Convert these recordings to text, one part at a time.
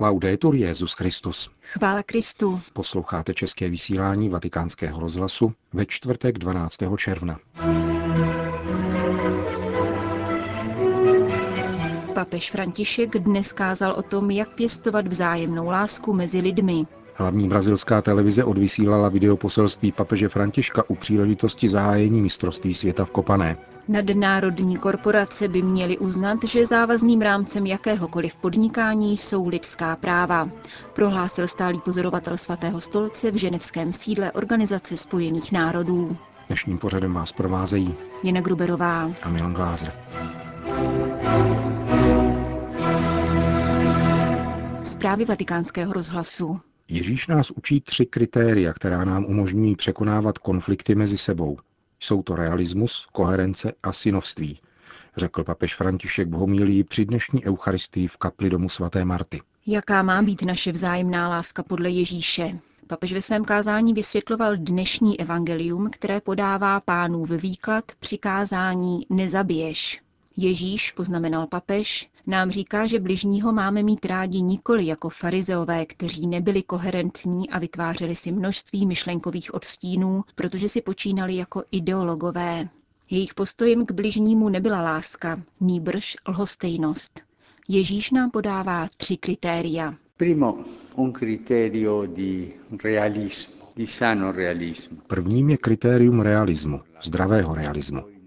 Laudetur Jezus Christus. Chvála Kristu. Posloucháte české vysílání Vatikánského rozhlasu ve čtvrtek 12. června. Papež František dnes kázal o tom, jak pěstovat vzájemnou lásku mezi lidmi. Hlavní brazilská televize odvysílala videoposelství papeže Františka u příležitosti zahájení mistrovství světa v Kopané. Nadnárodní korporace by měly uznat, že závazným rámcem jakéhokoliv podnikání jsou lidská práva, prohlásil stálý pozorovatel svatého stolce v ženevském sídle Organizace spojených národů. Dnešním pořadem vás provázejí Jena Gruberová a Milan Glázer. Zprávy vatikánského rozhlasu. Ježíš nás učí tři kritéria, která nám umožňují překonávat konflikty mezi sebou. Jsou to realismus, koherence a synovství, řekl papež František v homílii při dnešní eucharistii v kapli domu svaté Marty. Jaká má být naše vzájemná láska podle Ježíše? Papež ve svém kázání vysvětloval dnešní evangelium, které podává pánův výklad přikázání nezabiješ. Ježíš, poznamenal papež, nám říká, že bližního máme mít rádi nikoli jako farizeové, kteří nebyli koherentní a vytvářeli si množství myšlenkových odstínů, protože si počínali jako ideologové. Jejich postojem k bližnímu nebyla láska, nýbrž lhostejnost. Ježíš nám podává tři kritéria. Primo, un criterio di realismo, di sano realismo. Prvním je kritérium realismu, zdravého realismu.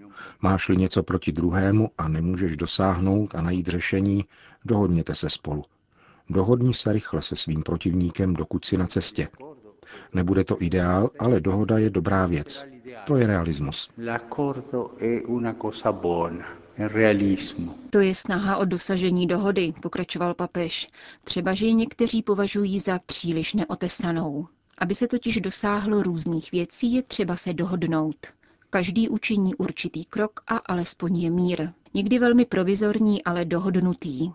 Máš-li něco proti druhému a nemůžeš dosáhnout a najít řešení, dohodněte se spolu. Dohodni se rychle se svým protivníkem, dokud si na cestě. Nebude to ideál, ale dohoda je dobrá věc. To je realismus. To je snaha o dosažení dohody, pokračoval papež. Třeba, že ji někteří považují za příliš neotesanou. Aby se totiž dosáhlo různých věcí, je třeba se dohodnout. Každý učiní určitý krok a alespoň je mír. Někdy velmi provizorní, ale dohodnutý.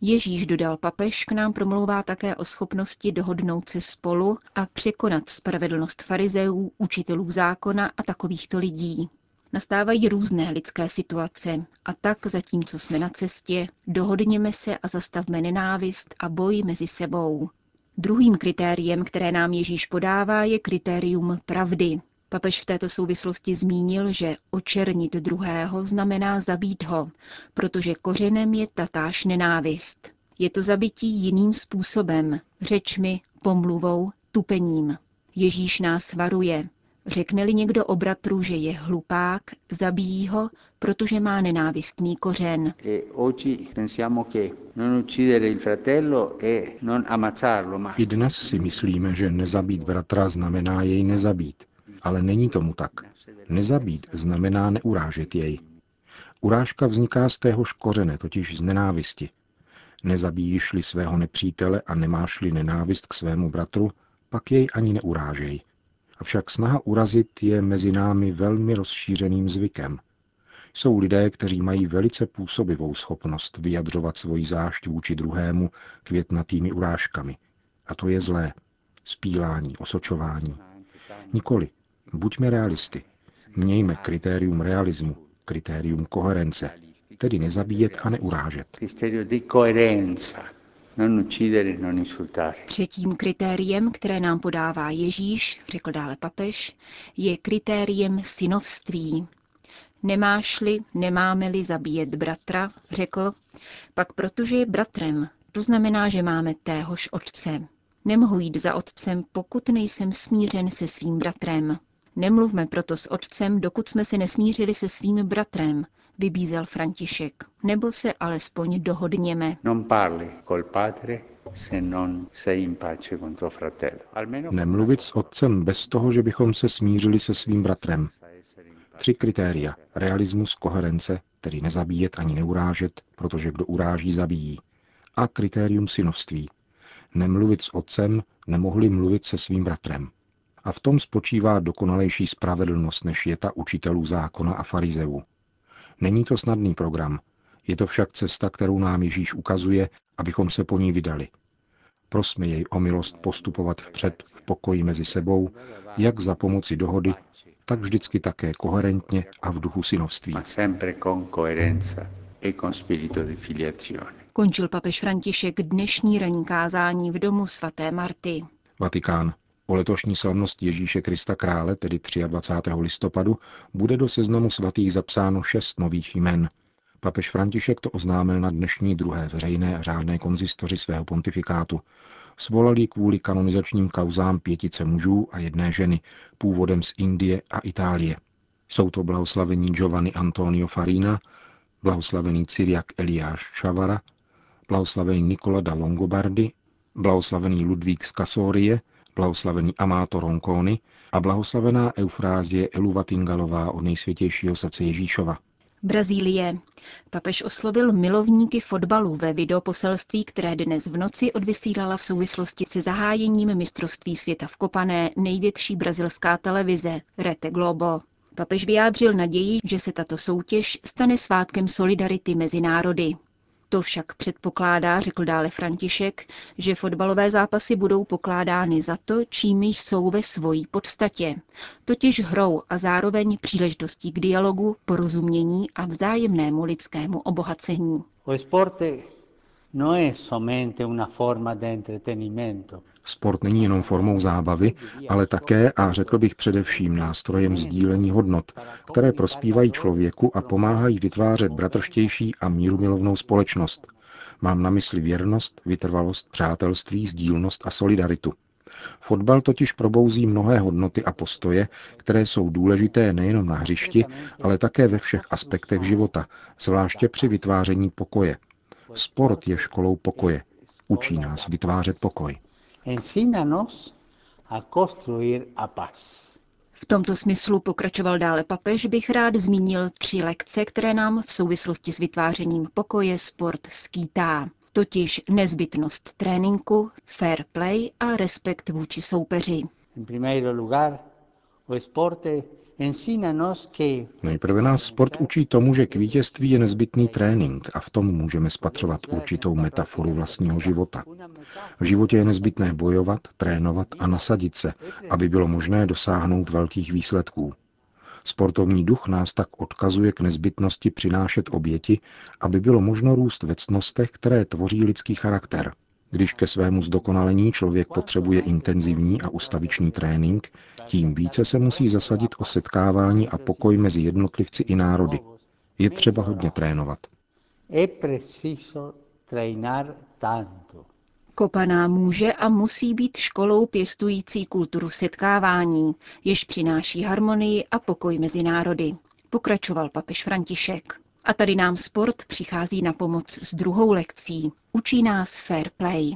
Ježíš, dodal papež, k nám promlouvá také o schopnosti dohodnout se spolu a překonat spravedlnost farizeů, učitelů zákona a takovýchto lidí. Nastávají různé lidské situace a tak, zatímco jsme na cestě, dohodněme se a zastavme nenávist a boj mezi sebou. Druhým kritériem, které nám Ježíš podává, je kritérium pravdy. Papež v této souvislosti zmínil, že očernit druhého znamená zabít ho, protože kořenem je tatáž nenávist. Je to zabití jiným způsobem, řečmi, pomluvou, tupením. Ježíš nás varuje. Řekne-li někdo o bratru, že je hlupák, zabíjí ho, protože má nenávistný kořen. I dnes si myslíme, že nezabít bratra znamená jej nezabít. Ale není tomu tak. Nezabít znamená neurážet jej. Urážka vzniká z téhož kořene, totiž z nenávisti. Nezabíjíš-li svého nepřítele a nemáš-li nenávist k svému bratru, pak jej ani neurážej. Avšak snaha urazit je mezi námi velmi rozšířeným zvykem. Jsou lidé, kteří mají velice působivou schopnost vyjadřovat svoji zášť vůči druhému květnatými urážkami. A to je zlé. Spílání, osočování. Nikoli, Buďme realisty. Mějme kritérium realismu, kritérium koherence, tedy nezabíjet a neurážet. Třetím kritériem, které nám podává Ježíš, řekl dále papež, je kritériem synovství. Nemáš-li, nemáme-li zabíjet bratra, řekl, pak protože je bratrem, to znamená, že máme téhož otce. Nemohu jít za otcem, pokud nejsem smířen se svým bratrem. Nemluvme proto s otcem, dokud jsme se nesmířili se svým bratrem, vybízel František, nebo se alespoň dohodněme. Nemluvit s otcem bez toho, že bychom se smířili se svým bratrem. Tři kritéria. Realismus, koherence, tedy nezabíjet ani neurážet, protože kdo uráží, zabíjí. A kritérium synovství. Nemluvit s otcem, nemohli mluvit se svým bratrem. A v tom spočívá dokonalejší spravedlnost než je ta učitelů zákona a farizeů. Není to snadný program, je to však cesta, kterou nám Ježíš ukazuje, abychom se po ní vydali. Prosme jej o milost postupovat vpřed v pokoji mezi sebou, jak za pomoci dohody, tak vždycky také koherentně a v duchu synovství. Končil papež František dnešní ranní kázání v domu svaté Marty. Vatikán. O letošní slavnost Ježíše Krista krále, tedy 23. listopadu, bude do seznamu svatých zapsáno šest nových jmen. Papež František to oznámil na dnešní druhé veřejné a řádné konzistoři svého pontifikátu. Svolali kvůli kanonizačním kauzám pětice mužů a jedné ženy, původem z Indie a Itálie. Jsou to blahoslavení Giovanni Antonio Farina, blahoslavený Cyriak Eliáš Čavara, blahoslavený Nikola da Longobardi, blahoslavený Ludvík z Kasorie, blahoslavený Amato Ronconi a blahoslavená Eufrázie Eluvatingalová od nejsvětějšího srdce Ježíšova. Brazílie. Papež oslovil milovníky fotbalu ve videoposelství, které dnes v noci odvysílala v souvislosti se zahájením mistrovství světa v Kopané největší brazilská televize Rete Globo. Papež vyjádřil naději, že se tato soutěž stane svátkem solidarity mezi národy. To však předpokládá, řekl dále František, že fotbalové zápasy budou pokládány za to, čím jsou ve svojí podstatě, totiž hrou a zároveň příležitostí k dialogu, porozumění a vzájemnému lidskému obohacení. No es una forma de entretenimiento. Sport není jenom formou zábavy, ale také a řekl bych především nástrojem sdílení hodnot, které prospívají člověku a pomáhají vytvářet bratrštější a mírumilovnou společnost. Mám na mysli věrnost, vytrvalost, přátelství, sdílnost a solidaritu. Fotbal totiž probouzí mnohé hodnoty a postoje, které jsou důležité nejenom na hřišti, ale také ve všech aspektech života, zvláště při vytváření pokoje. Sport je školou pokoje. Učí nás vytvářet pokoj. V tomto smyslu pokračoval dále papež, bych rád zmínil tři lekce, které nám v souvislosti s vytvářením pokoje sport skýtá. Totiž nezbytnost tréninku, fair play a respekt vůči soupeři. Nejprve nás sport učí tomu, že k vítězství je nezbytný trénink a v tom můžeme spatřovat určitou metaforu vlastního života. V životě je nezbytné bojovat, trénovat a nasadit se, aby bylo možné dosáhnout velkých výsledků. Sportovní duch nás tak odkazuje k nezbytnosti přinášet oběti, aby bylo možno růst ve cnostech, které tvoří lidský charakter – když ke svému zdokonalení člověk potřebuje intenzivní a ustavičný trénink, tím více se musí zasadit o setkávání a pokoj mezi jednotlivci i národy. Je třeba hodně trénovat. Kopaná může a musí být školou pěstující kulturu setkávání, jež přináší harmonii a pokoj mezi národy, pokračoval papež František. A tady nám sport přichází na pomoc s druhou lekcí. Učí nás fair play.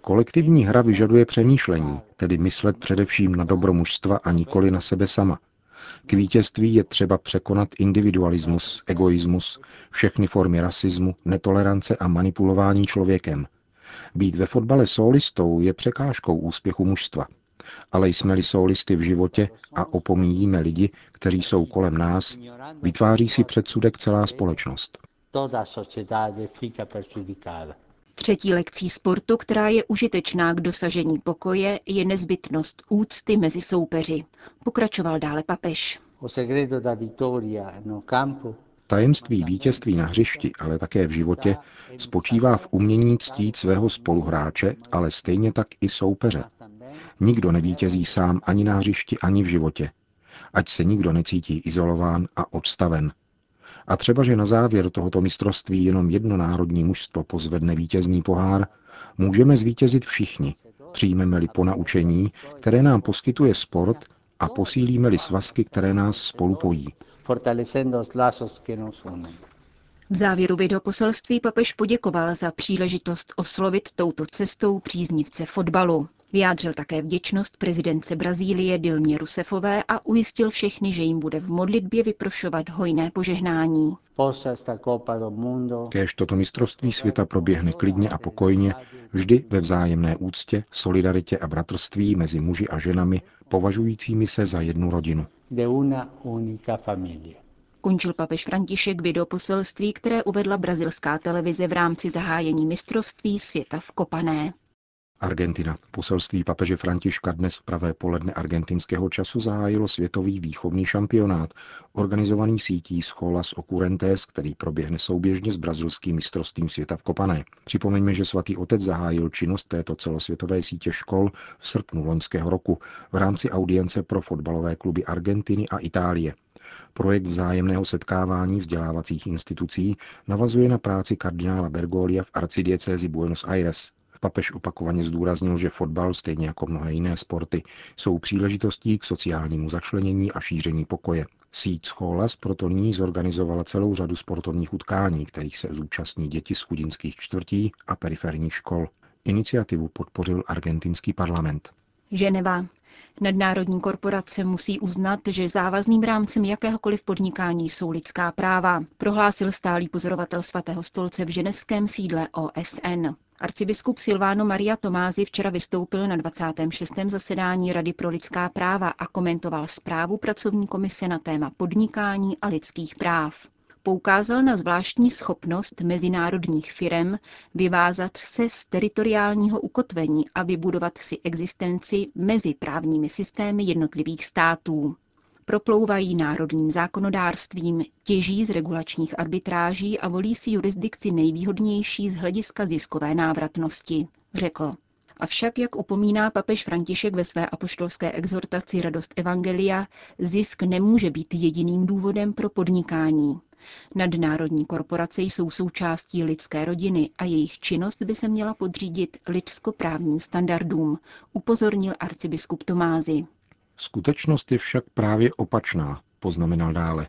Kolektivní hra vyžaduje přemýšlení, tedy myslet především na dobro mužstva a nikoli na sebe sama. K vítězství je třeba překonat individualismus, egoismus, všechny formy rasismu, netolerance a manipulování člověkem. Být ve fotbale solistou je překážkou úspěchu mužstva ale jsme-li jsou listy v životě a opomíjíme lidi, kteří jsou kolem nás, vytváří si předsudek celá společnost. Třetí lekcí sportu, která je užitečná k dosažení pokoje, je nezbytnost úcty mezi soupeři. Pokračoval dále papež. Tajemství vítězství na hřišti, ale také v životě, spočívá v umění ctít svého spoluhráče, ale stejně tak i soupeře. Nikdo nevítězí sám ani na hřišti, ani v životě. Ať se nikdo necítí izolován a odstaven. A třeba, že na závěr tohoto mistrovství jenom jedno národní mužstvo pozvedne vítězný pohár, můžeme zvítězit všichni, přijmeme-li po naučení, které nám poskytuje sport a posílíme-li svazky, které nás spolu pojí. V závěru videoposelství papež poděkoval za příležitost oslovit touto cestou příznivce fotbalu. Vyjádřil také vděčnost prezidence Brazílie Dilmě Rusefové a ujistil všechny, že jim bude v modlitbě vyprošovat hojné požehnání. Kéž toto mistrovství světa proběhne klidně a pokojně, vždy ve vzájemné úctě, solidaritě a bratrství mezi muži a ženami, považujícími se za jednu rodinu. Končil papež František videoposelství, které uvedla brazilská televize v rámci zahájení mistrovství světa v Kopané. Argentina. Poselství papeže Františka dnes v pravé poledne argentinského času zahájilo světový výchovný šampionát, organizovaný sítí Scholas Occurrentes, který proběhne souběžně s brazilským mistrovstvím světa v Kopané. Připomeňme, že svatý otec zahájil činnost této celosvětové sítě škol v srpnu loňského roku v rámci audience pro fotbalové kluby Argentiny a Itálie. Projekt vzájemného setkávání vzdělávacích institucí navazuje na práci kardinála Bergolia v arcidiecézi Buenos Aires. Papež opakovaně zdůraznil, že fotbal, stejně jako mnohé jiné sporty, jsou příležitostí k sociálnímu začlenění a šíření pokoje. Síť Scholas proto nyní zorganizovala celou řadu sportovních utkání, kterých se zúčastní děti z chudinských čtvrtí a periferních škol. Iniciativu podpořil argentinský parlament. Ženeva. Nadnárodní korporace musí uznat, že závazným rámcem jakéhokoliv podnikání jsou lidská práva, prohlásil stálý pozorovatel svatého stolce v ženevském sídle OSN. Arcibiskup Silvano Maria Tomázy včera vystoupil na 26. zasedání Rady pro lidská práva a komentoval zprávu pracovní komise na téma podnikání a lidských práv. Poukázal na zvláštní schopnost mezinárodních firm vyvázat se z teritoriálního ukotvení a vybudovat si existenci mezi právními systémy jednotlivých států proplouvají národním zákonodárstvím, těží z regulačních arbitráží a volí si jurisdikci nejvýhodnější z hlediska ziskové návratnosti, řekl. Avšak, jak upomíná papež František ve své apoštolské exhortaci Radost Evangelia, zisk nemůže být jediným důvodem pro podnikání. Nadnárodní korporace jsou součástí lidské rodiny a jejich činnost by se měla podřídit lidskoprávním standardům, upozornil arcibiskup Tomázy. Skutečnost je však právě opačná, poznamenal dále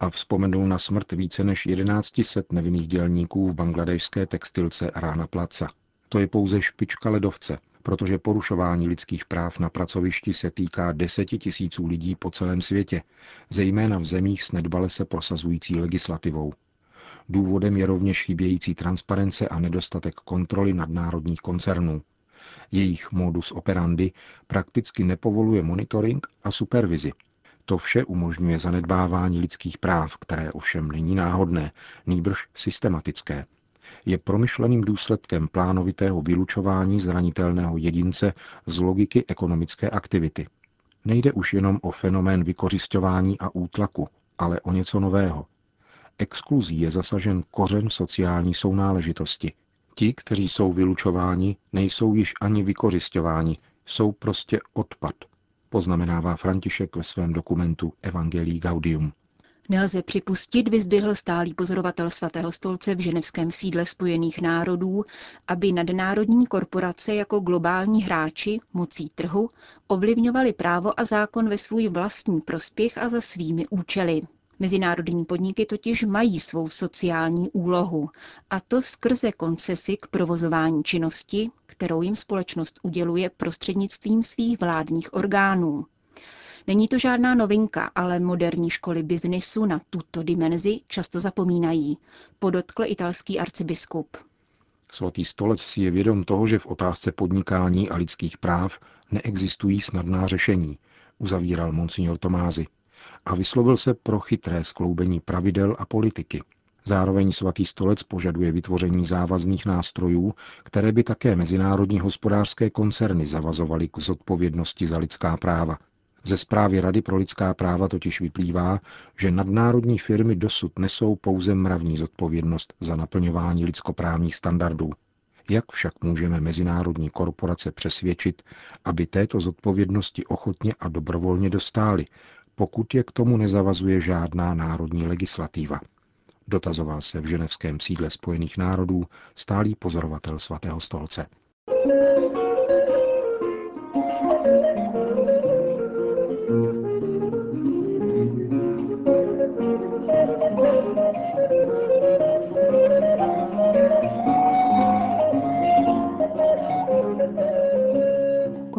a vzpomenul na smrt více než 1100 nevinných dělníků v bangladešské textilce Rána Placa. To je pouze špička ledovce, protože porušování lidských práv na pracovišti se týká deseti tisíců lidí po celém světě, zejména v zemích s nedbale se prosazující legislativou. Důvodem je rovněž chybějící transparence a nedostatek kontroly nadnárodních koncernů. Jejich modus operandi prakticky nepovoluje monitoring a supervizi. To vše umožňuje zanedbávání lidských práv, které ovšem není náhodné, nýbrž systematické. Je promyšleným důsledkem plánovitého vylučování zranitelného jedince z logiky ekonomické aktivity. Nejde už jenom o fenomén vykořišťování a útlaku, ale o něco nového. Exkluzí je zasažen kořen sociální sounáležitosti – Ti, kteří jsou vylučováni, nejsou již ani vykořišťováni, jsou prostě odpad, poznamenává František ve svém dokumentu Evangelii Gaudium. Nelze připustit, vyzdvihl stálý pozorovatel svatého stolce v ženevském sídle Spojených národů, aby nadnárodní korporace jako globální hráči mocí trhu ovlivňovali právo a zákon ve svůj vlastní prospěch a za svými účely. Mezinárodní podniky totiž mají svou sociální úlohu, a to skrze koncesy k provozování činnosti, kterou jim společnost uděluje prostřednictvím svých vládních orgánů. Není to žádná novinka, ale moderní školy biznisu na tuto dimenzi často zapomínají, podotkl italský arcibiskup. Svatý stolec si je vědom toho, že v otázce podnikání a lidských práv neexistují snadná řešení, uzavíral monsignor Tomázy a vyslovil se pro chytré skloubení pravidel a politiky. Zároveň svatý stolec požaduje vytvoření závazných nástrojů, které by také mezinárodní hospodářské koncerny zavazovaly k zodpovědnosti za lidská práva. Ze zprávy Rady pro lidská práva totiž vyplývá, že nadnárodní firmy dosud nesou pouze mravní zodpovědnost za naplňování lidskoprávních standardů. Jak však můžeme mezinárodní korporace přesvědčit, aby této zodpovědnosti ochotně a dobrovolně dostály, pokud je k tomu nezavazuje žádná národní legislativa. Dotazoval se v ženevském sídle Spojených národů stálý pozorovatel svatého stolce.